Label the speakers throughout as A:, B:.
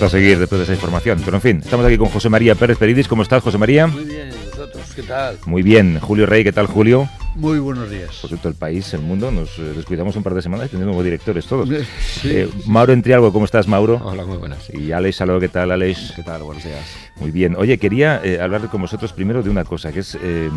A: Cuesta seguir después de esa información. Pero en fin, estamos aquí con José María Pérez Peridis. ¿Cómo estás, José María?
B: Muy bien, ¿vosotros qué tal?
A: Muy bien. Julio Rey, ¿qué tal, Julio?
C: Muy buenos días.
A: Por cierto, el país, el mundo, nos eh, descuidamos un par de semanas y tenemos nuevos directores todos.
C: Sí.
A: Eh, Mauro Entrialgo, ¿cómo estás, Mauro?
D: Hola, muy buenas.
A: Y Alex Saló, ¿qué tal, Alex?
D: ¿Qué tal? Buenos días.
A: Muy bien. Oye, quería eh, hablar con vosotros primero de una cosa, que es, eh,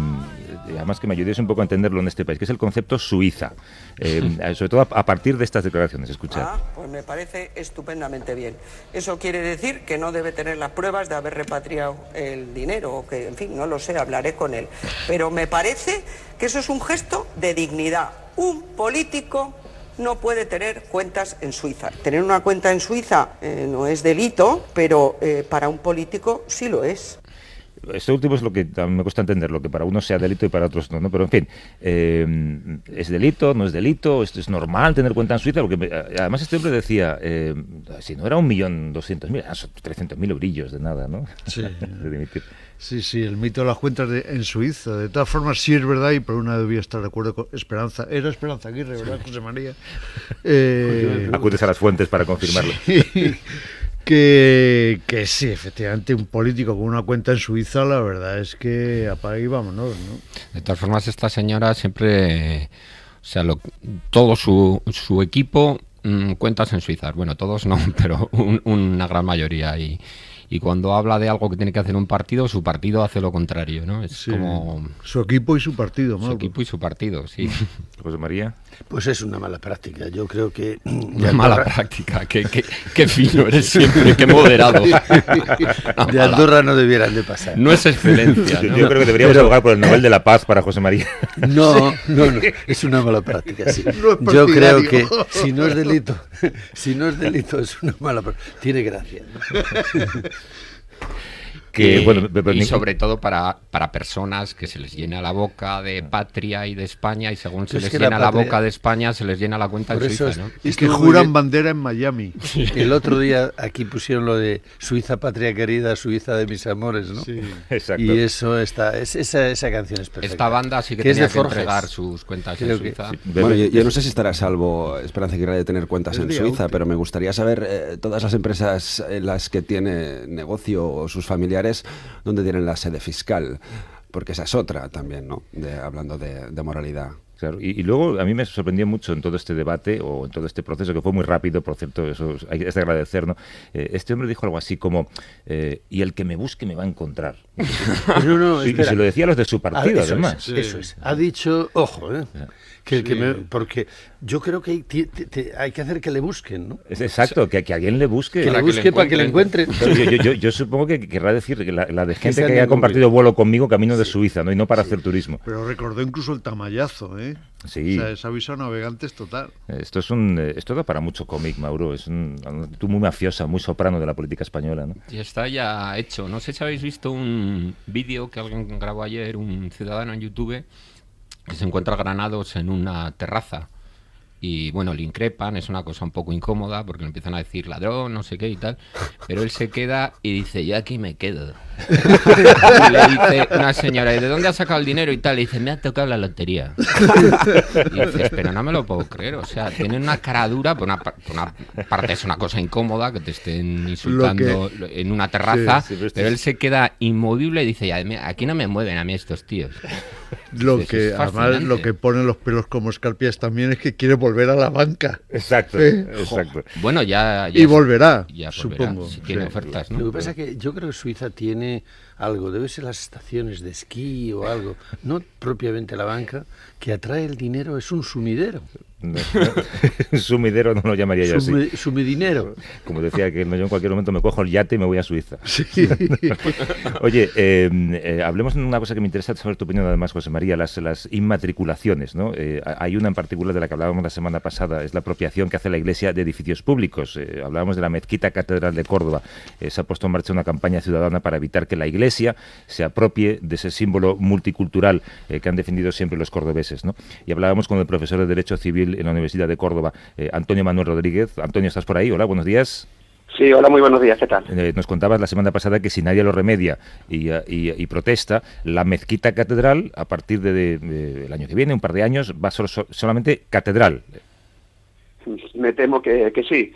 A: además que me ayudéis un poco a entenderlo en este país, que es el concepto Suiza. Eh, sobre todo a, a partir de estas declaraciones. Escuchad.
E: Ah, pues me parece estupendamente bien. Eso quiere decir que no debe tener las pruebas de haber repatriado el dinero, o que, en fin, no lo sé, hablaré con él. Pero me parece que eso es un gesto de dignidad. Un político no puede tener cuentas en Suiza. Tener una cuenta en Suiza eh, no es delito, pero eh, para un político sí lo es.
A: Esto último es lo que me cuesta entender, lo que para unos sea delito y para otros no, ¿no? Pero en fin, eh, ¿es delito? ¿No es delito? ¿Esto es normal tener cuenta en Suiza? Porque me- además este hombre decía, eh, si no era un millón doscientos mil, ah, son trescientos mil eurillos de nada, ¿no?
C: Sí.
A: De.
C: Sí, sí, el mito de las cuentas de- en Suiza. De todas formas, sí es verdad, y por una debía estar de acuerdo con Esperanza. Era Esperanza Aguirre, ¿verdad, José María? Eh,
A: Acudes a las fuentes para confirmarlo.
C: que, que sí, efectivamente, un político con una cuenta en Suiza, la verdad es que apaga y vámonos, ¿no?
D: De todas formas, esta señora siempre, o sea, lo- todo su, su equipo mm, cuentas en Suiza. Bueno, todos no, pero un- una gran mayoría. Y, y cuando habla de algo que tiene que hacer un partido, su partido hace lo contrario, ¿no? Es
C: Sí.
D: como
C: Su equipo y su partido,
D: su equipo y su partido, sí.
A: José María.
B: Pues es una mala práctica. Yo creo que.
D: Una mala práctica. Qué, qué, qué fino eres siempre, qué moderado. Una
B: De
D: mala-
B: Andorra no debieran de pasar.
D: No es excelencia,
A: Yo,
D: ¿no?
A: yo creo que deberíamos abogar por el Nobel de la Paz para José María.
B: No, no, no, es una mala práctica, sí.
C: No es
B: Yo creo que si no es delito, si no es delito es una mala práctica. Tiene gracia.
A: Que,
D: Eh,
A: bueno, pero
D: y
A: ni-
D: sobre todo para, para personas que se les llena la boca de patria y de España y según se
B: Es
D: les
B: la
D: llena la,
B: patria-
D: boca de España se les llena la cuenta
B: eso
D: Suiza,
B: es-
D: ¿no?
C: Y que juran
B: bien.
C: bandera en Miami.
B: El otro día aquí pusieron lo de Suiza patria querida, Suiza de mis amores, ¿no?
C: Sí.
A: Exacto.
B: Y eso está, es, esa, esa canción es perfecta.
D: Esta banda sí que,
B: Que es
D: tenía
B: de
D: que
B: Forges.
D: entregar sus cuentas
B: Creo
D: en
B: que-
D: Suiza.
A: Sí,
F: Bueno, yo, yo no sé si estará a salvo Esperanza Aguirre de tener cuentas
C: Es
F: en
C: de
F: Suiza,
C: Aute.
F: pero me gustaría saber eh, todas las empresas en las que tiene negocio o sus familiares, dónde tienen la sede fiscal, porque esa es otra también, ¿no? De- hablando de, de moralidad.
A: Claro, y, y luego a mí me sorprendió mucho en todo este debate o en todo este proceso que fue muy rápido, por cierto, eso es, hay, es de agradecer, ¿no? Eh, este hombre dijo algo así como, eh, y el que me busque me va a encontrar.
B: No, no,
A: y, y se lo decía a los de su
B: Ah,
A: partido,
B: eso
A: además.
B: Es, eso es. Ha dicho, ojo, ¿eh? Que el que
C: Sí.
B: me, porque yo creo que hay, hay que hacer que le busquen, ¿no?
A: Es exacto, que, que alguien le busque.
B: Que le
D: Para que le
B: busque para que le encuentren.
A: Claro, yo, yo- yo- yo supongo que querrá decir que la, la de gente que haya compartido vuelo conmigo camino de Suiza, ¿no? Y no para hacer turismo.
C: Pero recordó incluso el tamallazo, ¿eh?
A: Sí.
C: O sea, esa aviso a navegantes total.
A: Esto es un, eh, esto da para mucho cómic, Mauro. Es un, una actitud muy mafiosa, muy soprano de la política española, ¿no?
D: Y está ya hecho. No sé si habéis visto un vídeo que alguien grabó ayer, un ciudadano en YouTube, que se encuentra Granados en una terraza. Y bueno, le increpan, es una cosa un poco incómoda porque le empiezan a decir ladrón, no sé qué y tal. Pero él se queda y dice, yo aquí me quedo. y le dice una señora, ¿y de dónde ha sacado el dinero y tal? Y dice, me ha tocado la lotería. Y dices, pero no me lo puedo creer. O sea, tiene una cara dura, por una, par- por una parte es una cosa incómoda que te estén insultando en una terraza,
A: Sí, sí, pero esto
D: pero
A: es-
D: él se queda inmovible y dice, ya, me- aquí no me mueven a mí estos tíos.
C: Lo que
D: es
C: además
D: fascinante.
C: lo que pone los pelos como escarpias también es que quiere volver a la banca
A: Exacto,
C: Sí.
A: exacto.
D: Bueno, ya... ya
C: y volverá,
D: ya volverá,
C: supongo.
D: Si tiene
C: Sí.
D: ofertas, ¿no?
B: Lo que pasa es que yo creo que Suiza tiene 이. Algo, debe ser las estaciones de esquí o algo, no propiamente la banca, que atrae el dinero, es un sumidero.
A: No, no, sumidero no lo llamaría yo así.
B: Sumidinero.
A: Como decía que yo en cualquier momento me cojo el yate y me voy a Suiza. Oye, eh, eh, hablemos de una cosa que me interesa saber tu opinión además, José María, las, las inmatriculaciones. ¿no? Eh, hay una en particular de la que hablábamos la semana pasada, es la apropiación que hace la Iglesia de edificios públicos. Eh, hablábamos de la Mezquita Catedral de Córdoba. Se ha puesto en marcha una campaña ciudadana para evitar que la Iglesia se apropie de ese símbolo multicultural eh, que han defendido siempre los cordobeses. ¿no? Y hablábamos con el profesor de Derecho Civil en la Universidad de Córdoba, eh, Antonio Manuel Rodríguez. Antonio, ¿estás por ahí? Hola, buenos días.
G: Sí, hola, muy buenos días, ¿qué tal?
A: Eh, nos contabas la semana pasada que si nadie lo remedia y, y- y protesta, la mezquita catedral, a partir del de, de- año que viene, un par de años, va a ser so- solamente catedral.
G: Me temo que, que sí.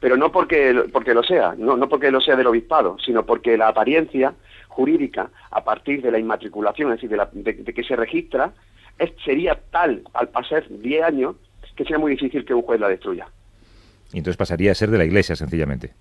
G: pero no porque, porque lo sea, no, no porque lo sea del obispado, sino porque la apariencia jurídica a partir de la inmatriculación, es decir, de, de, que se registra, es, sería tal al pasar 10 años que sería muy difícil que un juez la destruya.
A: Y entonces pasaría a ser de la Iglesia, sencillamente.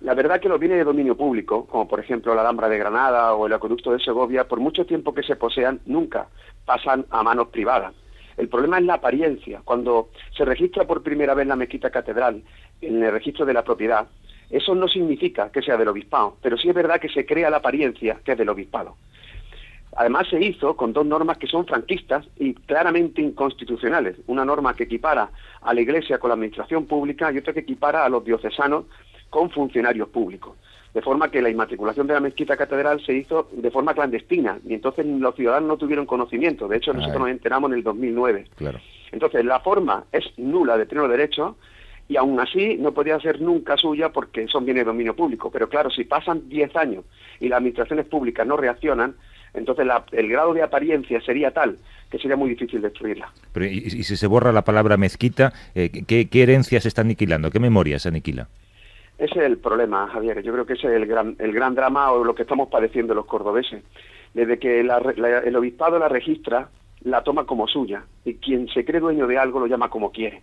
G: La verdad que los bienes de dominio público, como por ejemplo la Alhambra de Granada o el acueducto de Segovia, por mucho tiempo que se posean, nunca pasan a manos privadas. El problema es la apariencia. Cuando se registra por primera vez la mezquita catedral en el registro de la propiedad, eso no significa que sea del obispado, pero sí es verdad que se crea la apariencia que es del obispado. Además se hizo con dos normas que son franquistas y claramente inconstitucionales. Una norma que equipara a la Iglesia con la administración pública y otra que equipara a los diocesanos con funcionarios públicos. De forma que la inmatriculación de la mezquita catedral se hizo de forma clandestina y entonces los ciudadanos no tuvieron conocimiento. De hecho, nosotros nos enteramos en el 2009.
A: Claro.
G: Entonces, la forma es nula de tener derecho y aún así no podía ser nunca suya porque son bienes de dominio público. Pero claro, si pasan 10 años y las administraciones públicas no reaccionan, entonces el grado de apariencia sería tal que sería muy difícil destruirla.
A: Pero, y, si se borra la palabra mezquita, eh, ¿qué, ¿qué, herencia se está aniquilando? ¿Qué memoria se aniquila?
G: Ese es el problema, Javier. Yo creo que ese es el gran, el gran drama o lo que estamos padeciendo los cordobeses. Desde que el obispado la registra, la toma como suya y quien se cree dueño de algo lo llama como quiere.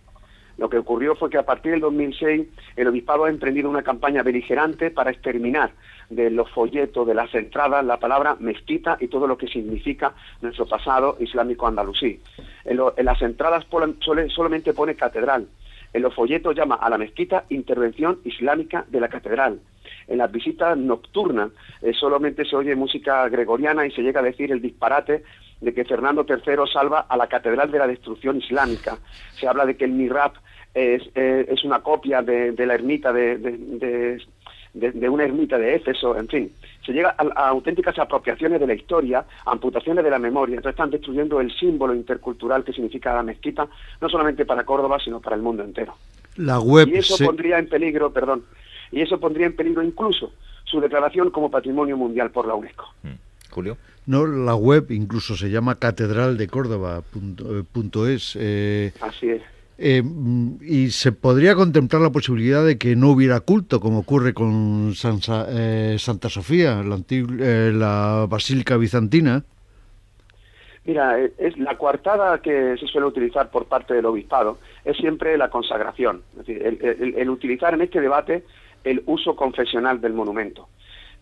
G: Lo que ocurrió fue que a partir del 2006 el obispado ha emprendido una campaña beligerante para exterminar de los folletos, de las entradas, la palabra mezquita y todo lo que significa nuestro pasado islámico andalusí. En, las entradas solamente pone catedral, en los folletos llama a la mezquita Intervención Islámica de la Catedral. En las visitas nocturnas eh, solamente se oye música gregoriana y se llega a decir el disparate de que Fernando III salva a la Catedral de la Destrucción Islámica. Se habla de que el Mirab es, eh, es una copia de, la ermita de, de, una ermita de Éfeso, en fin. Se llega a, auténticas apropiaciones de la historia, amputaciones de la memoria. Entonces están destruyendo el símbolo intercultural que significa la mezquita, no solamente para Córdoba, sino para el mundo entero.
C: La web
G: y eso pondría en peligro, perdón, y eso pondría en peligro incluso su declaración como patrimonio mundial por la UNESCO.
A: Mm. Julio.
C: No, la web incluso se llama catedraldecórdoba.es.
G: Eh, Así es.
C: Eh, y se podría contemplar la posibilidad de que no hubiera culto, como ocurre con eh, Santa Sofía, la, eh, la Basílica Bizantina.
G: Mira, es la coartada que se suele utilizar por parte del obispado es siempre la consagración, es decir, el, utilizar en este debate el uso confesional del monumento.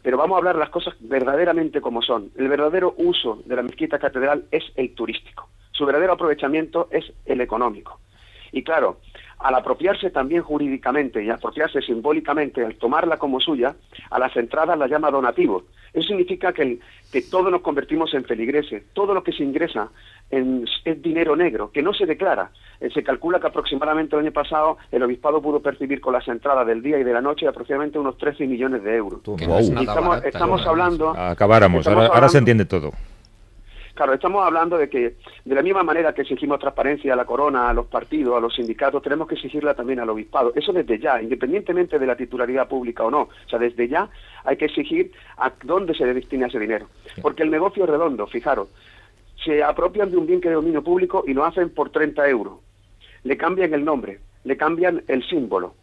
G: Pero vamos a hablar las cosas verdaderamente como son. El verdadero uso de la mezquita catedral es el turístico. Su verdadero aprovechamiento es el económico. Y claro, al apropiarse también jurídicamente y apropiarse simbólicamente, al tomarla como suya, a las entradas la llama donativo. Eso significa que, que todos nos convertimos en feligreses. Todo lo que se ingresa en, es dinero negro, que no se declara. Eh, se calcula que aproximadamente el año pasado el obispado pudo percibir con las entradas del día y de la noche aproximadamente unos 13 millones de euros. estamos, hablando...
A: Acabáramos, ahora se entiende todo.
G: Claro, estamos hablando de que de la misma manera que exigimos transparencia a la corona, a los partidos, a los sindicatos, tenemos que exigirla también al obispado. Eso desde ya, independientemente de la titularidad pública o no. O sea, desde ya hay que exigir a dónde se destina ese dinero. Porque el negocio es redondo, fijaros. Se apropian de un bien que es de dominio público y lo hacen por 30 euros. Le cambian el nombre, le cambian el símbolo.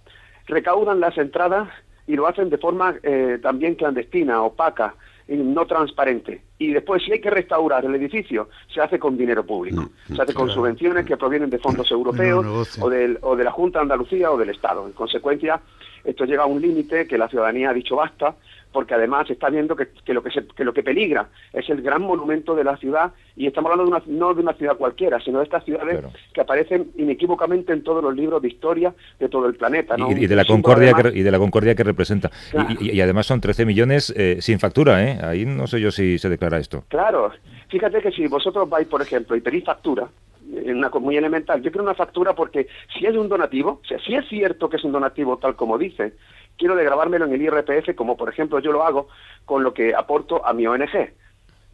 G: Recaudan las entradas y lo hacen de forma eh, también clandestina, opaca, no transparente. Y después, si hay que restaurar el edificio, se hace con dinero público. se hace con subvenciones que provienen de fondos europeos o, del, o de la Junta de Andalucía o del Estado. En consecuencia, esto llega a un límite que la ciudadanía ha dicho basta porque además se está viendo que, lo que, lo que peligra es el gran monumento de la ciudad y estamos hablando de una, no de una ciudad cualquiera, sino de estas ciudades que aparecen inequívocamente en todos los libros de historia de todo el planeta.
A: Y, de la concordia que, y de la concordia que representa. Y, además son 13 millones eh, sin factura, ¿eh? Ahí no sé yo si se declara esto.
G: Claro. Fíjate que si vosotros vais, por ejemplo, y pedís factura, en una muy elemental. Yo quiero una factura porque si es un donativo, o sea, si es cierto que es un donativo tal como dice, quiero grabármelo en el IRPF, como por ejemplo yo lo hago con lo que aporto a mi ONG.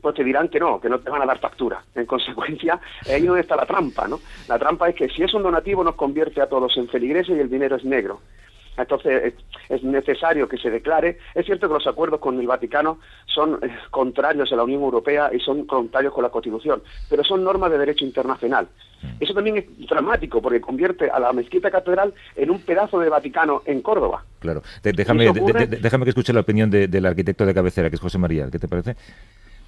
G: Pues te dirán que no, que no te van a dar factura. En consecuencia, ahí donde está la trampa, ¿no? La trampa es que si es un donativo nos convierte a todos en feligreses y el dinero es negro. Entonces es necesario que se declare. Es cierto que los acuerdos con el Vaticano son eh, contrarios a la Unión Europea y son contrarios con la Constitución, pero son normas de derecho internacional. Mm. Eso también es dramático porque convierte a la mezquita catedral en un pedazo de Vaticano en Córdoba.
A: Claro. déjame, déjame que escuche la opinión del arquitecto de cabecera, que es José María. ¿Qué te parece?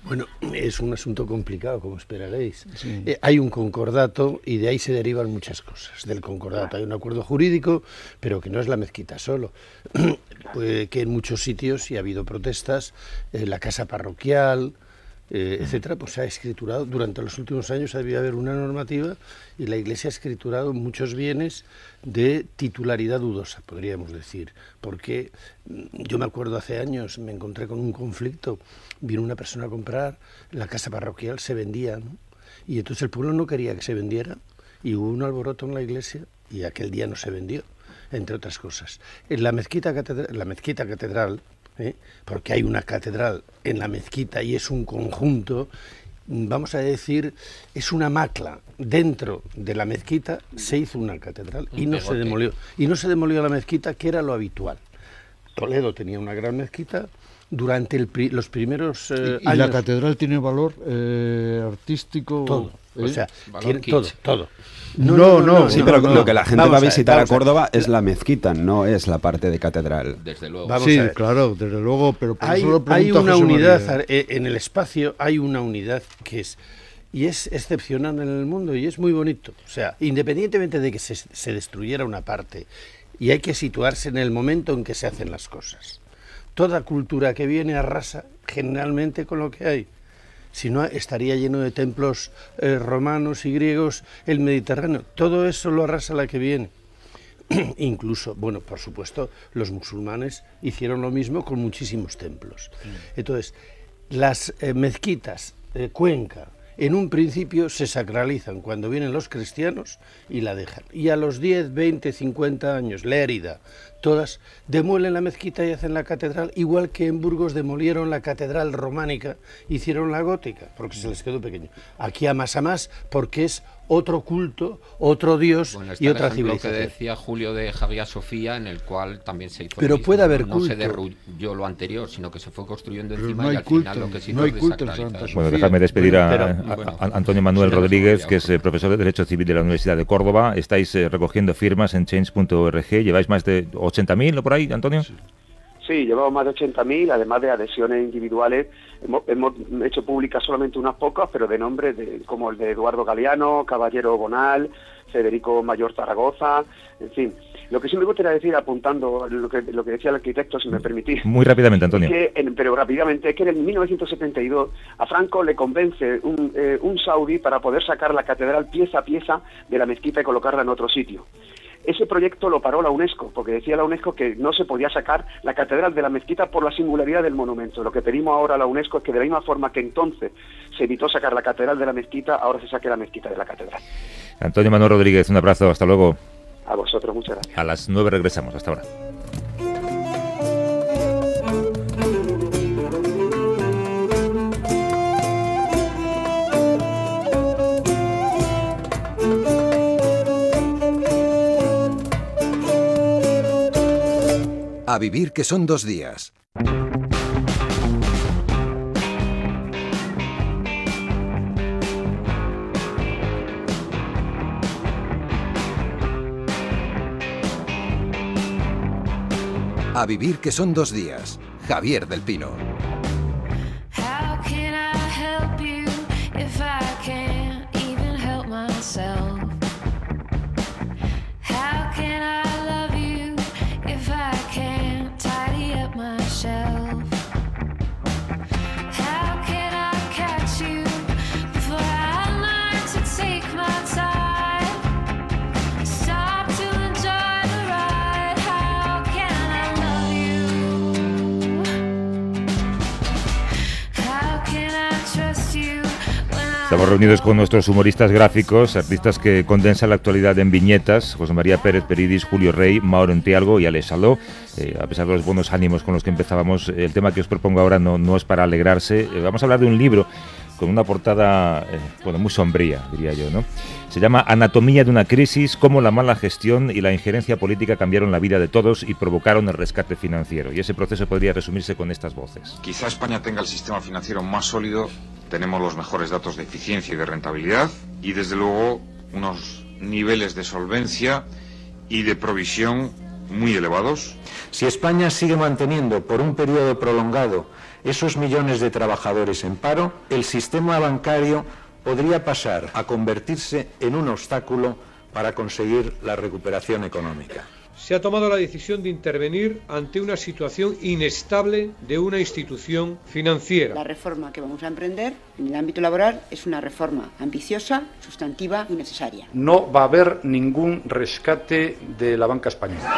B: Bueno, es un asunto complicado, como esperaréis. Eh, hay un concordato y de ahí se derivan muchas cosas. Del concordato hay un acuerdo jurídico, pero que no es la mezquita solo. pues que en muchos sitios, y ha habido protestas, eh, la casa parroquial, eh, etcétera, pues se ha escriturado. Durante los últimos años había haber una normativa y la Iglesia ha escriturado muchos bienes de titularidad dudosa, podríamos decir. Porque mm, yo me acuerdo hace años, me encontré con un conflicto, vino una persona a comprar, la casa parroquial se vendía, y entonces el pueblo no quería que se vendiera, y hubo un alboroto en la iglesia, y aquel día no se vendió, entre otras cosas. En la mezquita catedral ¿eh? porque hay una catedral en la mezquita y es un conjunto, vamos a decir, es una macla. Dentro de la mezquita se hizo una catedral y no se demolió. Y no se demolió la mezquita, que era lo habitual. Toledo tenía una gran mezquita, durante los primeros
C: eh, ¿Y, la catedral tiene valor eh, artístico?
B: Todo. O sea, tiene todo, todo.
F: No, no, sí, pero lo que la gente va a visitar a, Córdoba es la mezquita, no es la parte de catedral.
D: Desde luego.
C: sí, claro, desde luego, pero
B: hay, hay una unidad eh, en el espacio, hay una unidad que es y es excepcional en el mundo y es muy bonito. O sea, independientemente de que se, se destruyera una parte, y hay que situarse en el momento en que se hacen las cosas. Toda cultura que viene arrasa generalmente con lo que hay si no estaría lleno de templos eh, romanos y griegos el Mediterráneo. Todo eso lo arrasa la que viene. Incluso, bueno, por supuesto, los musulmanes hicieron lo mismo con muchísimos templos. Mm. Entonces, las eh, mezquitas de Cuenca, en un principio se sacralizan cuando vienen los cristianos y la dejan. Y a los 10, 20, 50 años, Lérida, todas demuelen la mezquita y hacen la catedral, igual que en Burgos demolieron la catedral románica, hicieron la gótica, porque se les quedó pequeño. Aquí a más a más, porque es otro culto, otro dios y otra civilización.
D: Lo que decía Julio de Javier Sofía, en el cual también se hizo.
B: Pero puede haber culto.
D: No se derruyó lo anterior, sino que se fue construyendo encima y al final lo que se hizo
C: no hay culto en Santa
A: Bueno, déjame despedir a, Antonio Manuel Rodríguez, que es eh, profesor de Derecho Civil de la Universidad de Córdoba. Estáis eh, recogiendo firmas en change.org. Lleváis más de 80.000 o por ahí, Antonio.
G: Sí, llevamos más de 80.000, además de adhesiones individuales. Hemos, hecho públicas solamente unas pocas, pero de nombres de, como el de Eduardo Galeano, Caballero Bonal, Federico Mayor Zaragoza, en fin. Lo que sí me gustaría decir, apuntando lo que, lo que decía el arquitecto, si me permitís.
A: Muy rápidamente, Antonio.
G: pero rápidamente, es que en 1972 a Franco le convence un, eh, un saudí para poder sacar la catedral pieza a pieza de la mezquita y colocarla en otro sitio. Ese proyecto lo paró la UNESCO, porque decía la UNESCO que no se podía sacar la catedral de la mezquita por la singularidad del monumento. Lo que pedimos ahora a la UNESCO es que de la misma forma que entonces se evitó sacar la catedral de la mezquita, ahora se saque la mezquita de la catedral.
A: Antonio Manuel Rodríguez, un abrazo, hasta luego.
G: A vosotros, muchas gracias.
A: A las nueve regresamos, hasta ahora.
H: A vivir que son dos días. A vivir que son dos días. Javier del Pino.
A: Estamos reunidos con nuestros humoristas gráficos, artistas que condensan la actualidad en viñetas, José María Pérez Peridis, Julio Rey, Mauro Entialgo y Alex Saló. Eh, a pesar de los buenos ánimos con los que empezábamos, el tema que os propongo ahora no, no es para alegrarse. Eh, vamos a hablar de un libro con una portada eh, bueno, muy sombría, diría yo. ¿no? Se llama Anatomía de una crisis, cómo la mala gestión y la injerencia política cambiaron la vida de todos y provocaron el rescate financiero. Y ese proceso podría resumirse con estas voces.
I: Quizá España tenga el sistema financiero más sólido, tenemos los mejores datos de eficiencia y de rentabilidad y desde luego unos niveles de solvencia y de provisión muy elevados.
J: Si España sigue manteniendo por un periodo prolongado esos millones de trabajadores en paro, el sistema bancario podría pasar a convertirse en un obstáculo para conseguir la recuperación económica
K: se ha tomado la decisión de intervenir ante una situación inestable de una institución financiera.
L: La reforma que vamos a emprender en el ámbito laboral es una reforma ambiciosa, sustantiva y necesaria.
M: No va a haber ningún rescate de la banca española.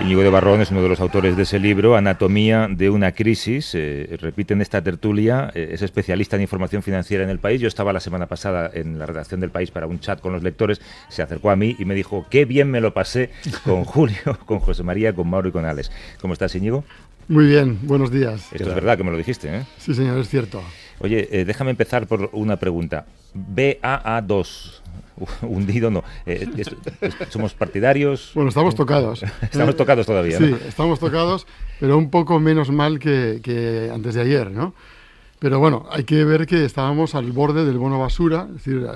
A: Íñigo de Barrón es uno de los autores de ese libro, Anatomía de una crisis. Eh, repite en esta tertulia, eh, es especialista en información financiera en el país. Yo estaba la semana pasada en la redacción del país para un chat con los lectores. Se acercó a mí y me dijo, qué bien me lo pasé con Julio, con José María, con Mauro y con Alex. ¿Cómo estás, Íñigo?
N: Muy bien, buenos días.
A: Esto es verdad que me lo dijiste, ¿eh?
N: Sí, señor, es cierto.
A: Oye, eh, déjame empezar por una pregunta. BAA2, hundido no. Eh, ¿Somos partidarios?
N: Bueno, estamos tocados.
A: estamos tocados todavía.
N: Sí, estamos tocados, pero un poco menos mal que, antes de ayer, ¿no? Pero bueno, hay que ver que estábamos al borde del bono basura, es decir,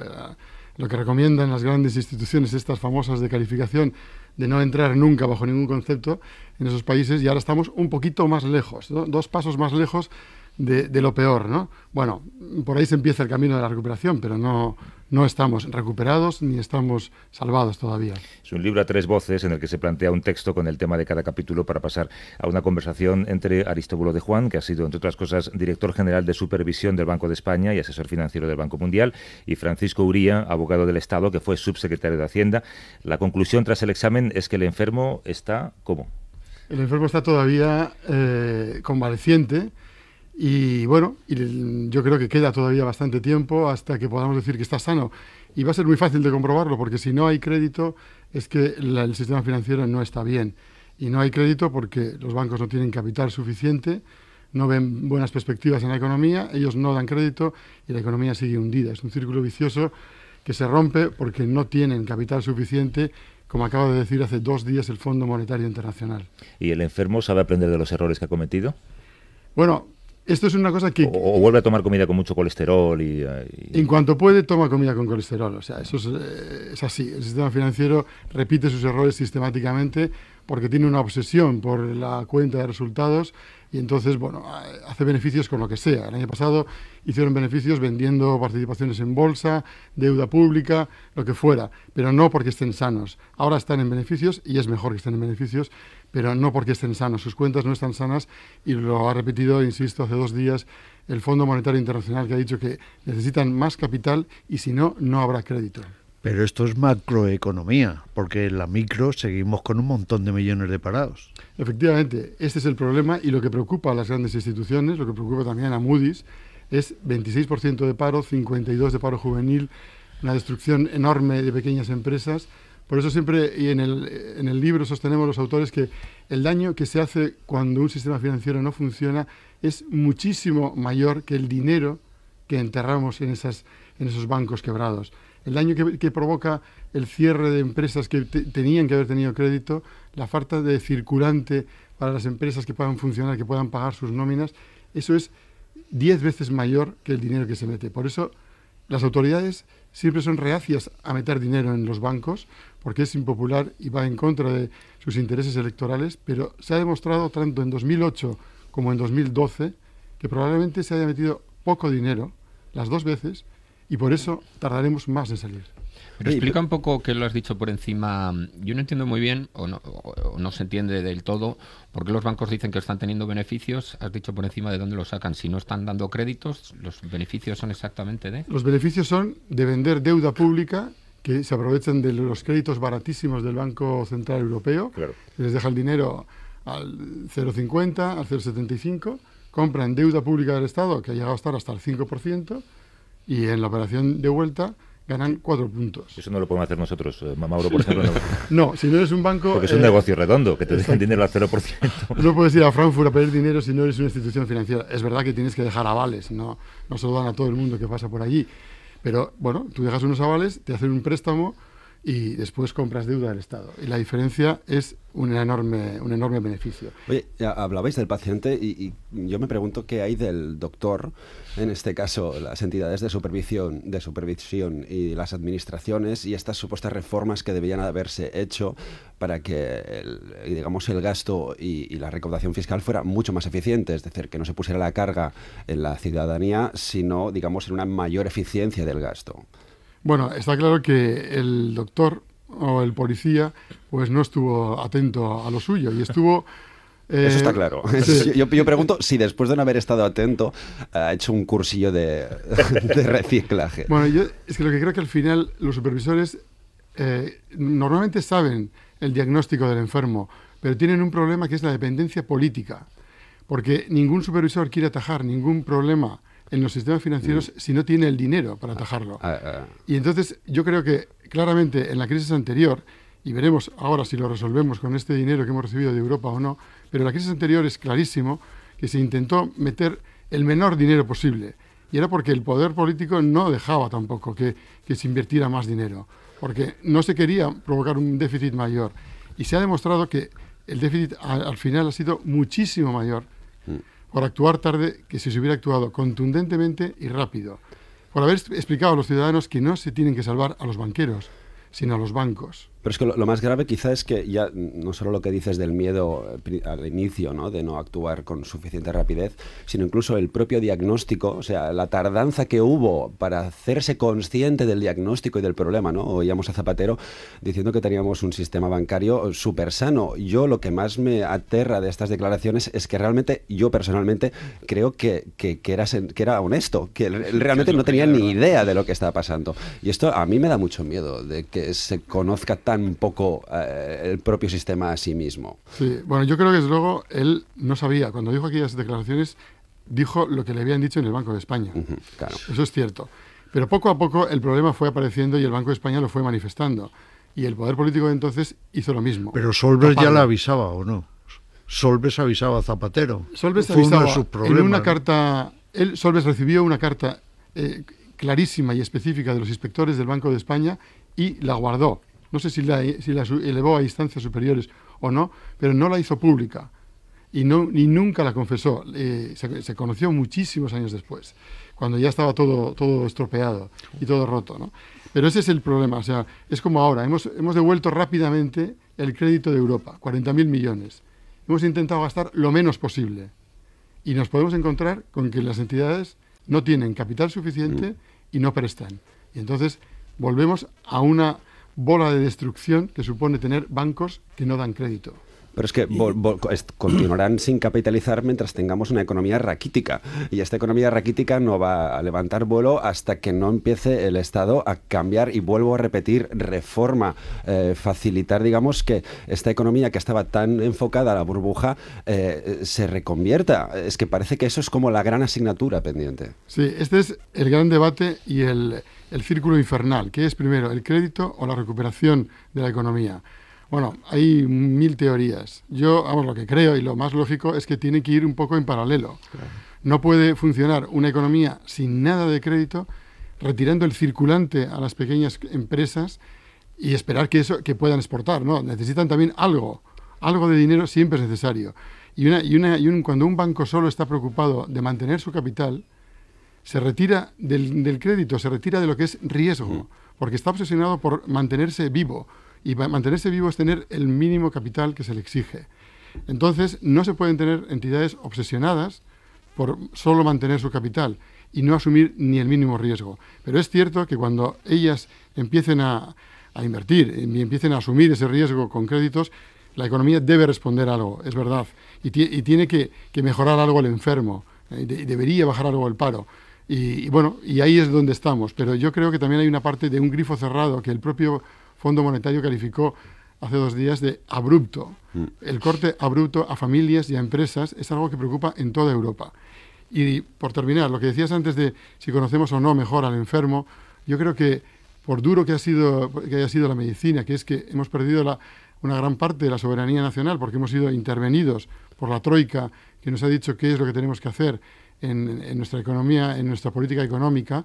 N: lo que recomiendan las grandes instituciones, estas famosas de calificación, de no entrar nunca bajo ningún concepto en esos países, y ahora estamos un poquito más lejos, dos pasos más lejos de, lo peor, ¿no? Bueno, por ahí se empieza el camino de la recuperación, pero no, no estamos recuperados ni estamos salvados todavía.
A: Es un libro a tres voces en el que se plantea un texto con el tema de cada capítulo para pasar a una conversación entre Aristóbulo de Juan, que ha sido, entre otras cosas, director general de supervisión del Banco de España y asesor financiero del Banco Mundial, y Francisco Uría, abogado del Estado, que fue subsecretario de Hacienda. La conclusión tras el examen es que el enfermo está, ¿cómo?
N: El enfermo está todavía eh, convaleciente y bueno, yo creo que queda todavía bastante tiempo hasta que podamos decir que está sano. Y va a ser muy fácil de comprobarlo, porque si no hay crédito, es que el sistema financiero no está bien. Y no hay crédito porque los bancos no tienen capital suficiente, no ven buenas perspectivas en la economía, ellos no dan crédito y la economía sigue hundida. Es un círculo vicioso que se rompe porque no tienen capital suficiente como acaba de decir hace dos días el Fondo Monetario Internacional.
A: ¿Y el enfermo sabe aprender de los errores que ha cometido?
N: Bueno, esto es una cosa que...
A: O, vuelve a tomar comida con mucho colesterol y,
N: En cuanto puede, toma comida con colesterol. O sea, eso es, eh, es, así. El sistema financiero repite sus errores sistemáticamente porque tiene una obsesión por la cuenta de resultados y entonces, bueno, hace beneficios con lo que sea. El año pasado hicieron beneficios vendiendo participaciones en bolsa, deuda pública, lo que fuera, pero no porque estén sanos. Ahora están en beneficios y es mejor que estén en beneficios, pero no porque estén sanos. Sus cuentas no están sanas y lo ha repetido, insisto, hace dos días el Fondo Monetario Internacional que ha dicho que necesitan más capital y si no, no habrá crédito.
C: Pero esto es macroeconomía, porque en la micro seguimos con un montón de millones de parados.
N: Efectivamente, este es el problema y lo que preocupa a las grandes instituciones, lo que preocupa también a Moody's, es 26% de paro, 52% de paro juvenil, una destrucción enorme de pequeñas empresas. Por eso siempre, y en el, libro sostenemos los autores que el daño que se hace cuando un sistema financiero no funciona es muchísimo mayor que el dinero que enterramos en esos bancos quebrados el daño que, provoca el cierre de empresas que tenían que haber tenido crédito, la falta de circulante para las empresas que puedan funcionar, que puedan pagar sus nóminas, eso es diez veces mayor que el dinero que se mete. Por eso las autoridades siempre son reacias a meter dinero en los bancos, porque es impopular y va en contra de sus intereses electorales, pero se ha demostrado tanto en 2008 como en 2012 que probablemente se haya metido poco dinero, las dos veces, y por eso tardaremos más en salir.
D: Pero explica un poco que lo has dicho por encima. Yo no entiendo muy bien, o no, no, se entiende del todo, por qué los bancos dicen que están teniendo beneficios. Has dicho por encima de dónde los sacan. Si no están dando créditos, ¿los beneficios son exactamente de?
N: Los beneficios son de vender deuda pública que se aprovechan de los créditos baratísimos del Banco Central Europeo. Claro. Les deja el dinero al 0,50, al 0,75, compran deuda pública del Estado, que ha llegado a estar hasta el 5%, y en la operación de vuelta ganan cuatro puntos.
A: Eso no lo podemos hacer nosotros, eh, Mauro, por ejemplo.
N: No. no, si no eres un banco...
A: Porque es un
N: eh,
A: negocio redondo, que te dejan dinero al 0%.
N: No puedes ir a Frankfurt a pedir dinero si no eres una institución financiera. Es verdad que tienes que dejar avales, no, no se lo dan a todo el mundo que pasa por allí. Pero bueno, tú dejas unos avales, te hacen un préstamo y después compras deuda del Estado. Y la diferencia es un enorme, un enorme beneficio.
F: Oye, hablabais del paciente y, y, yo me pregunto qué hay del doctor, en este caso las entidades de supervisión, de supervisión y las administraciones y estas supuestas reformas que debían haberse hecho para que el, digamos el gasto y, y la recaudación fiscal fuera mucho más eficiente, es decir, que no se pusiera la carga en la ciudadanía, sino digamos en una mayor eficiencia del gasto.
N: Bueno, está claro que el doctor o el policía pues no estuvo atento a lo suyo y estuvo...
F: Eh, Eso está claro. Sí. Yo, yo, pregunto si después de no haber estado atento ha hecho un cursillo de, de reciclaje.
N: Bueno, yo es que lo que creo que al final los supervisores eh, normalmente saben el diagnóstico del enfermo, pero tienen un problema que es la dependencia política, porque ningún supervisor quiere atajar ningún problema en los sistemas financieros mm. si no tiene el dinero para atajarlo. Ah, ah. Y entonces yo creo que claramente en la crisis anterior, y veremos ahora si lo resolvemos con este dinero que hemos recibido de Europa o no, pero en la crisis anterior es clarísimo que se intentó meter el menor dinero posible. Y era porque el poder político no dejaba tampoco que, que se invirtiera más dinero, porque no se quería provocar un déficit mayor. Y se ha demostrado que el déficit al, al final ha sido muchísimo mayor. Por actuar tarde que si se hubiera actuado contundentemente y rápido, por haber explicado a los ciudadanos que no se tienen que salvar a los banqueros, sino a los bancos.
F: Pero es que lo, lo, más grave quizá es que ya no solo lo que dices del miedo al inicio, ¿no? de no actuar con suficiente rapidez, sino incluso el propio diagnóstico, o sea, la tardanza que hubo para hacerse consciente del diagnóstico y del problema, ¿no? Oíamos a Zapatero diciendo que teníamos un sistema bancario súper sano. Yo lo que más me aterra de estas declaraciones es que realmente yo personalmente creo que, que, que era, que era honesto, que realmente no tenía ni idea de lo que estaba pasando. Y esto a mí me da mucho miedo, de que se conozca tan un poco eh, el propio sistema a sí mismo.
N: Sí, bueno, yo creo que desde luego él no sabía, cuando dijo aquellas declaraciones, dijo lo que le habían dicho en el Banco de España.
F: Uh -huh, claro.
N: Eso es cierto. Pero poco a poco el problema fue apareciendo y el Banco de España lo fue manifestando. Y el poder político de entonces hizo lo mismo.
C: Pero Solves ya le avisaba, ¿o no? Solves avisaba a Zapatero.
N: Solves avisaba en una carta... Él, Solves recibió una carta eh, clarísima y específica de los inspectores del Banco de España y la guardó no sé si la, si la elevó a instancias superiores o no, pero no la hizo pública y, no, nunca la confesó. Eh, se, se, conoció muchísimos años después, cuando ya estaba todo, todo estropeado y todo roto. ¿no? Pero ese es el problema, o sea, es como ahora, hemos, hemos devuelto rápidamente el crédito de Europa, 40.000 millones. Hemos intentado gastar lo menos posible y nos podemos encontrar con que las entidades no tienen capital suficiente y no prestan. Y entonces volvemos a una bola de destrucción que supone tener bancos que no dan crédito.
F: Pero es que continuarán sin capitalizar mientras tengamos una economía raquítica. Y esta economía raquítica no va a levantar vuelo hasta que no empiece el Estado a cambiar, y vuelvo a repetir, reforma, eh, facilitar, digamos, que esta economía que estaba tan enfocada a la burbuja eh, se reconvierta. Es que parece que eso es como la gran asignatura pendiente.
N: Sí, este es el gran debate y el, el círculo infernal. ¿Qué es primero, el crédito o la recuperación de la economía? Bueno, hay mil teorías. Yo, vamos, lo que creo y lo más lógico es que tiene que ir un poco en paralelo. Claro. No puede funcionar una economía sin nada de crédito, retirando el circulante a las pequeñas empresas y esperar que eso que puedan exportar, ¿no? Necesitan también algo, algo de dinero siempre es necesario. Y, una, y, una, y un, cuando un banco solo está preocupado de mantener su capital, se retira del, del crédito, se retira de lo que es riesgo, porque está obsesionado por mantenerse vivo, y mantenerse vivo es tener el mínimo capital que se le exige. Entonces, no se pueden tener entidades obsesionadas por solo mantener su capital y no asumir ni el mínimo riesgo. Pero es cierto que cuando ellas empiecen a, a invertir y empiecen a asumir ese riesgo con créditos, la economía debe responder algo, es verdad, y, y tiene que, que, mejorar algo el enfermo, eh, y de debería bajar algo el paro. Y, y bueno, y ahí es donde estamos. Pero yo creo que también hay una parte de un grifo cerrado que el propio Fondo Monetario calificó hace dos días de abrupto. Mm. El corte abrupto a familias y a empresas es algo que preocupa en toda Europa. Y por terminar, lo que decías antes de si conocemos o no mejor al enfermo, yo creo que por duro que, ha sido, que haya sido la medicina, que es que hemos perdido la, una gran parte de la soberanía nacional porque hemos sido intervenidos por la Troika, que nos ha dicho qué es lo que tenemos que hacer en, nuestra economía, en nuestra política económica,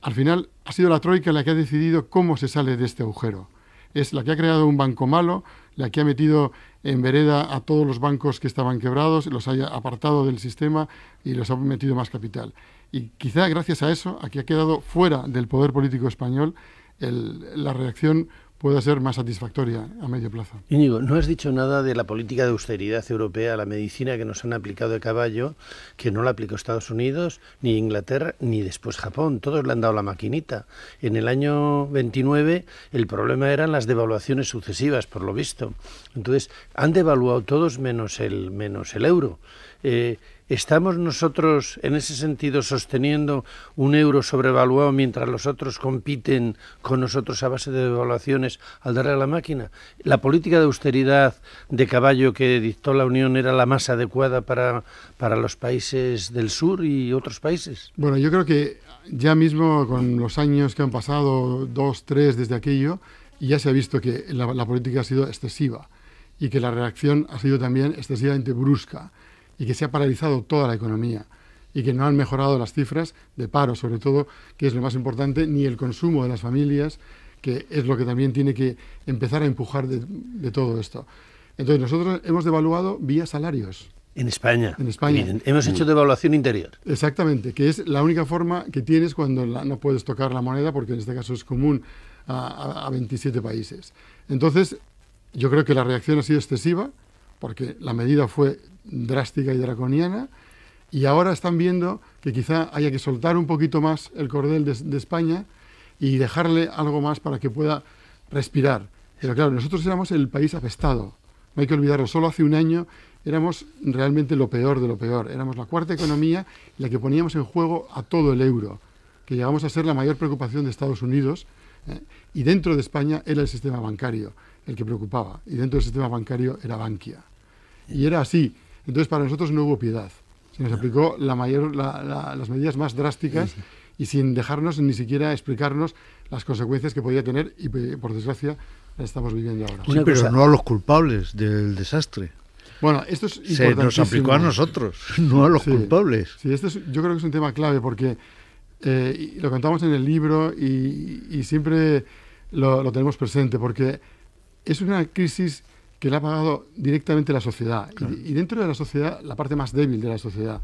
N: al final ha sido la Troika la que ha decidido cómo se sale de este agujero. Es la que ha creado un banco malo, la que ha metido en vereda a todos los bancos que estaban quebrados, los ha apartado del sistema y los ha metido más capital. Y quizá gracias a eso, aquí ha quedado fuera del poder político español la reacción pueda ser más satisfactoria a medio plazo.
B: Íñigo, no has dicho nada de la política de austeridad europea, la medicina que nos han aplicado de caballo, que no la aplicó Estados Unidos, ni Inglaterra, ni después Japón. Todos le han dado la maquinita. En el año 29 el problema eran las devaluaciones sucesivas, por lo visto. Entonces, han devaluado todos menos el, menos el euro. Eh, ¿Estamos nosotros en ese sentido sosteniendo un euro sobrevaluado mientras los otros compiten con nosotros a base de devaluaciones al darle a la máquina? ¿La política de austeridad de caballo que dictó la Unión era la más adecuada para, para los países del sur y otros países?
N: Bueno, yo creo que ya mismo con los años que han pasado, dos, tres desde aquello, ya se ha visto que la, la política ha sido excesiva y que la reacción ha sido también excesivamente brusca y que se ha paralizado toda la economía y que no han mejorado las cifras de paro, sobre todo, que es lo más importante, ni el consumo de las familias, que es lo que también tiene que empezar a empujar de, todo esto. Entonces, nosotros hemos devaluado vía salarios.
B: En España.
N: En España.
B: Hemos hecho devaluación interior.
N: Exactamente, que es la única forma que tienes cuando no puedes tocar la moneda, porque en este caso es común a, a 27 países. Entonces, yo creo que la reacción ha sido excesiva, porque la medida fue drástica y draconiana, y ahora están viendo que quizá haya que soltar un poquito más el cordel de, España y dejarle algo más para que pueda respirar. Pero claro, nosotros éramos el país apestado, no hay que olvidarlo, solo hace un año éramos realmente lo peor de lo peor, éramos la cuarta economía la que poníamos en juego a todo el euro, que llegamos a ser la mayor preocupación de Estados Unidos, ¿eh? y dentro de España era el sistema bancario el que preocupaba, y dentro del sistema bancario era Bankia. Y era así, entonces, para nosotros no hubo piedad. Se nos aplicó la mayor, las medidas más drásticas y sin dejarnos ni siquiera explicarnos las consecuencias que podía tener y, por desgracia, las estamos viviendo ahora.
C: Sí, pero no a los culpables del desastre.
N: Bueno, esto es
C: Se nos aplicó a nosotros, no a los culpables.
N: Sí, esto yo creo que es un tema clave porque eh, lo contamos en el libro y, siempre lo, lo, tenemos presente porque es una crisis que le ha pagado directamente la sociedad. Y, dentro de la sociedad, la parte más débil de la sociedad.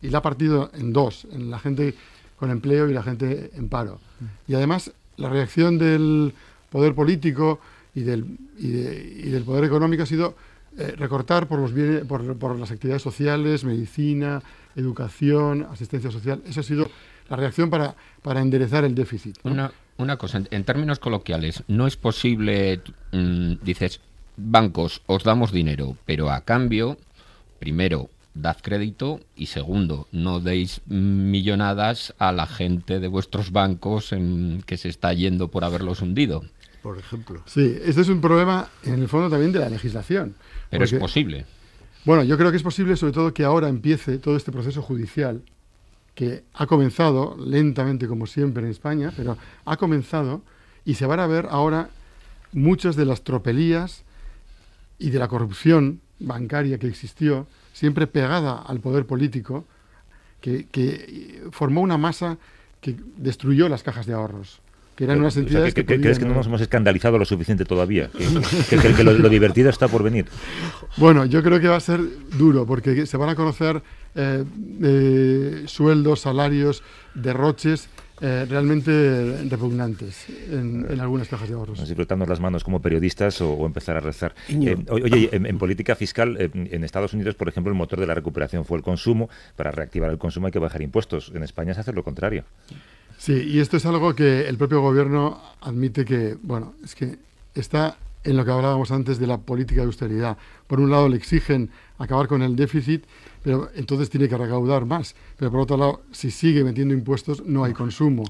N: Y la ha partido en dos, en la gente con empleo y la gente en paro. Y además, la reacción del poder político y del, y, del poder económico ha sido eh, recortar por, los por, por, las actividades sociales, medicina, educación, asistencia social. Esa ha sido la reacción para, para enderezar el déficit.
D: Una, una cosa, en, términos coloquiales, no es posible, mm, dices, bancos, os damos dinero, pero a cambio, primero, dad crédito y segundo, no deis millonadas a la gente de vuestros bancos en, que se está yendo por haberlos hundido.
C: Por ejemplo.
N: Sí, este es un problema en el fondo también de la legislación.
D: Pero es posible.
N: Bueno, yo creo que es posible sobre todo que ahora empiece todo este proceso judicial que ha comenzado lentamente como siempre en España, pero ha comenzado y se van a ver ahora muchas de las tropelías y de la corrupción bancaria que existió, siempre pegada al poder político, que, formó una masa que destruyó las cajas de ahorros que eran unas entidades
A: que, ¿Crees que no nos hemos escandalizado lo suficiente todavía? Que, lo, divertido está por venir.
N: Bueno, yo creo que va a ser duro, porque se van a conocer eh, eh, sueldos, salarios, derroches eh, realmente repugnantes en, algunas cajas de ahorros.
A: Frotarnos las manos como periodistas o, empezar a rezar. Eh, oye, en, política fiscal, eh, en Estados Unidos, por ejemplo, el motor de la recuperación fue el consumo. Para reactivar el consumo hay que bajar impuestos. En España se hace lo contrario.
N: Sí, y esto es algo que el propio gobierno admite que, bueno, es que está en lo que hablábamos antes de la política de austeridad. Por un lado le exigen acabar con el déficit, pero entonces tiene que recaudar más. Pero por otro lado, si sigue metiendo impuestos, no hay consumo.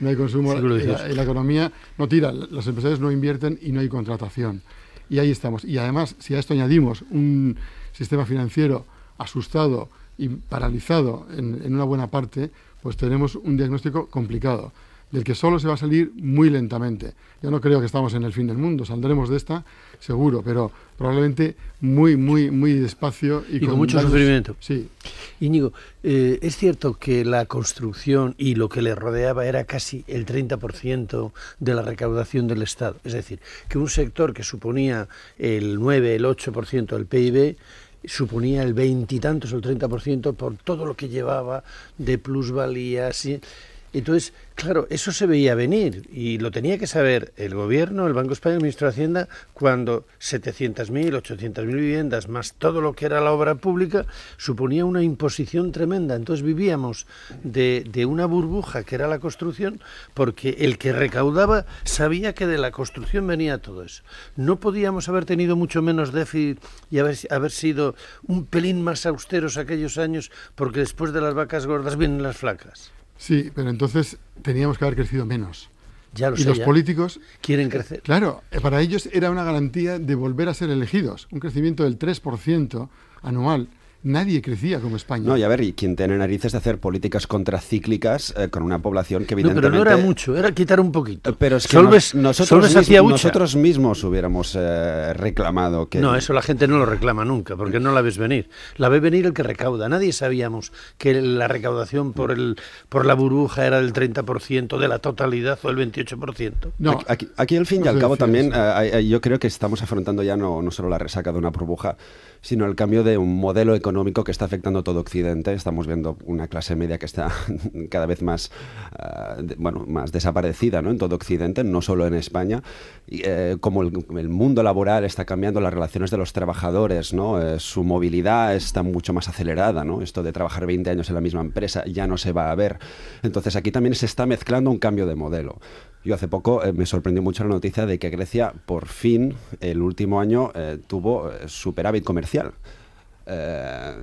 N: No hay consumo, y la, economía no tira, los empresarios no invierten y no hay contratación. Y ahí estamos. Y además, si a esto añadimos un sistema financiero asustado y paralizado en, en una buena parte, pues tenemos un diagnóstico complicado. Del que solo se va a salir muy lentamente. Yo no creo que estamos en el fin del mundo, saldremos de esta seguro, pero probablemente muy, muy, muy despacio
B: y, con, mucho sufrimiento.
N: Sí.
B: Íñigo, eh, es cierto que la construcción y lo que le rodeaba era casi el 30% de la recaudación del Estado. Es decir, que un sector que suponía el 9, el 8% del PIB suponía el veintitantos o el 30% por todo lo que llevaba de plusvalías. Y, entonces, claro, eso se veía venir y lo tenía que saber el gobierno, el Banco Español, el ministro de Hacienda, cuando 700.000, 800.000 viviendas, más todo lo que era la obra pública, suponía una imposición tremenda. Entonces vivíamos de, de una burbuja que era la construcción, porque el que recaudaba sabía que de la construcción venía todo eso. No podíamos haber tenido mucho menos déficit y haber, haber sido un pelín más austeros aquellos años, porque después de las vacas gordas vienen las flacas.
N: Sí, pero entonces teníamos que haber crecido menos.
B: Ya lo
N: y los políticos
B: quieren crecer.
N: Claro, eh, para ellos era una garantía de volver a ser elegidos, un crecimiento del 3% anual nadie crecía como España.
F: No, y a ver, y quien tiene narices de hacer políticas contracíclicas eh, con una población que evidentemente...
B: No, pero no era mucho, era quitar un poquito.
F: Pero es que nosotros, nosotros mismos hubiéramos eh, reclamado que...
B: No, eso la gente no lo reclama nunca, porque no la ves venir. La ve venir el que recauda. Nadie sabíamos que la recaudación por, el, por la burbuja era del 30% de la totalidad o el 28%.
F: No, aquí, aquí, al fin y al cabo también eh, yo creo que estamos afrontando ya no, no solo la resaca de una burbuja, sino el cambio de un modelo económico que está afectando a todo Occidente. Estamos viendo una clase media que está cada vez más, uh, bueno, más desaparecida ¿no? en todo Occidente, no solo en España. Eh, como el, el, mundo laboral está cambiando, las relaciones de los trabajadores, ¿no? Eh, su movilidad está mucho más acelerada. ¿no? Esto de trabajar 20 años en la misma empresa ya no se va a ver. Entonces aquí también se está mezclando un cambio de modelo. Yo hace poco eh, me sorprendió mucho la noticia de que Grecia por fin el último año eh, tuvo eh, superávit comercial.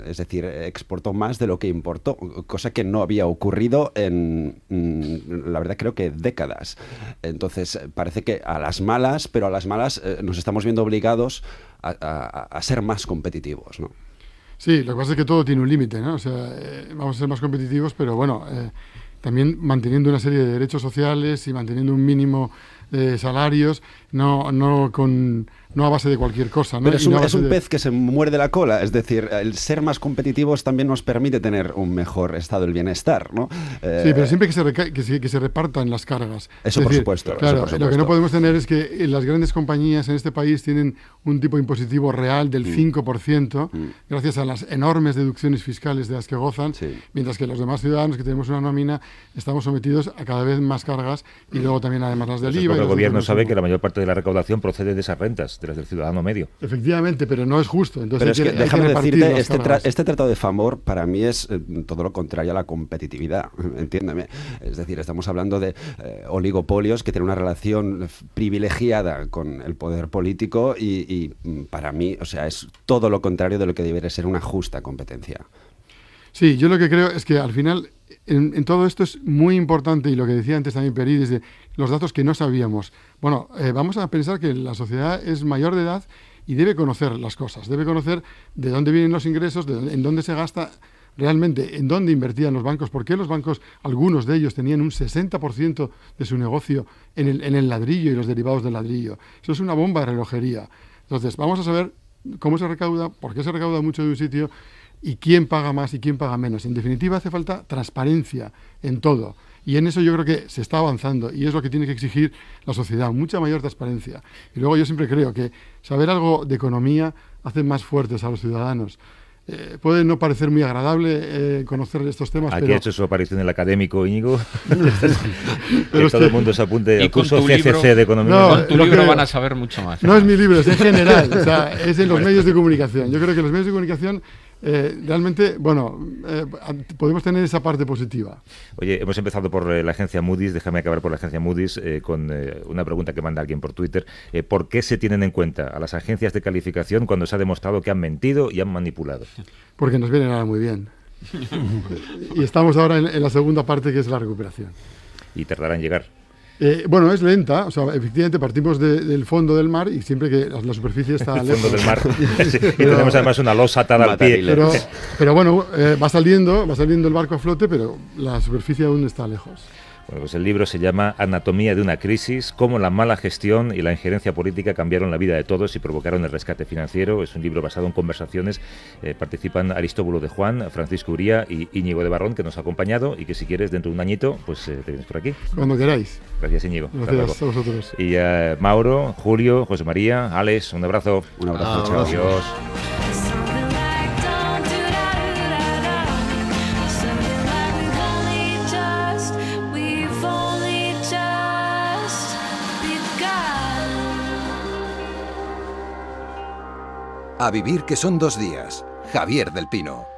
F: es decir, exportó más de lo que importó, cosa que no había ocurrido en, mm, la verdad, creo que décadas. Entonces, parece que a las malas, pero a las malas nos estamos viendo obligados a, ser más competitivos, ¿no?
N: Sí, lo que pasa es que todo tiene un límite, ¿no? O sea, vamos a ser más competitivos, pero bueno, también manteniendo una serie de derechos sociales y manteniendo un mínimo de salarios, no, no con no a base de cualquier cosa. ¿no?
F: Pero es un, pez que se muerde la cola, es decir, el ser más competitivos también nos permite tener un mejor estado del bienestar, ¿no?
N: sí, pero eh, siempre que se, que se, que se, repartan las cargas.
F: Eso, por, supuesto,
N: claro, Lo que no podemos tener es que las grandes compañías en este país tienen un tipo impositivo real del 5%, mm. mm. gracias a las enormes deducciones fiscales de las que gozan, mientras que los demás ciudadanos que tenemos una nómina estamos sometidos a cada vez más cargas y luego también además las del IVA.
A: el gobierno sabe que la mayor parte de la recaudación procede de esas rentas del ciudadano medio.
N: Efectivamente, pero no es justo. Entonces
F: pero es que, déjame decirte, este, este, tratado de favor para mí es eh, todo lo contrario a la competitividad, entiéndeme. Es decir, estamos hablando de eh, oligopolios que tienen una relación privilegiada con el poder político y, y mm, para mí, o sea, es todo lo contrario de lo que debería ser una justa competencia.
N: Sí, yo lo que creo es que al final en, todo esto es muy importante, y lo que decía antes también Peri, desde los datos que no sabíamos. Bueno, eh, vamos a pensar que la sociedad es mayor de edad y debe conocer las cosas, debe conocer de dónde vienen los ingresos, de, en dónde se gasta realmente, en dónde invertían los bancos, por qué los bancos, algunos de ellos tenían un 60% de su negocio en el, en el ladrillo y los derivados del ladrillo. Eso es una bomba de relojería. Entonces, vamos a saber cómo se recauda, por qué se recauda mucho de un sitio y quién paga más y quién paga menos. En definitiva, hace falta transparencia en todo. Y en eso yo creo que se está avanzando y es lo que tiene que exigir la sociedad, mucha mayor transparencia. Y luego yo siempre creo que saber algo de economía hace más fuertes a los ciudadanos. Eh, puede no parecer muy agradable eh, conocer estos temas.
A: Aquí ha hecho su aparición el académico Íñigo. que todo el mundo se apunte al curso CCC de Economía.
D: No, con tu libro van a saber mucho más.
N: No es mi libro, es en general. o sea, es en los medios de comunicación. Yo creo que los medios de comunicación eh, realmente, bueno, eh, podemos tener esa parte positiva.
A: Oye, hemos empezado por eh, la agencia Moody's, déjame acabar por la agencia Moody's con una pregunta que manda alguien por Twitter. ¿Por qué se tienen en cuenta a las agencias de calificación cuando se ha demostrado que han mentido y han manipulado?
N: Porque nos viene nada muy bien. y estamos ahora en la segunda parte que es la recuperación.
A: Y tardarán en llegar.
N: Eh, bueno, es lenta, o sea, efectivamente partimos del fondo del mar y siempre que la, superficie está
A: el fondo del mar. y tenemos además una losa atada al pie.
N: Pero, bueno, eh, va saliendo, va saliendo el barco a flote, pero la superficie aún está lejos.
A: Bueno, pues el libro se llama Anatomía de una crisis, cómo la mala gestión y la injerencia política cambiaron la vida de todos y provocaron el rescate financiero. Es un libro basado en conversaciones. Eh, participan Aristóbulo de Juan, Francisco Uría y Íñigo de Barrón, que nos ha acompañado y que si quieres dentro de un añito, pues eh, te vienes por aquí.
N: Cuando queráis.
A: Gracias, Íñigo.
N: Gracias a vosotros.
A: Y eh, Mauro, Julio, José María, Alex, un abrazo.
F: Un abrazo.
A: Chao. Adiós.
H: A vivir que son dos días. Javier del Pino.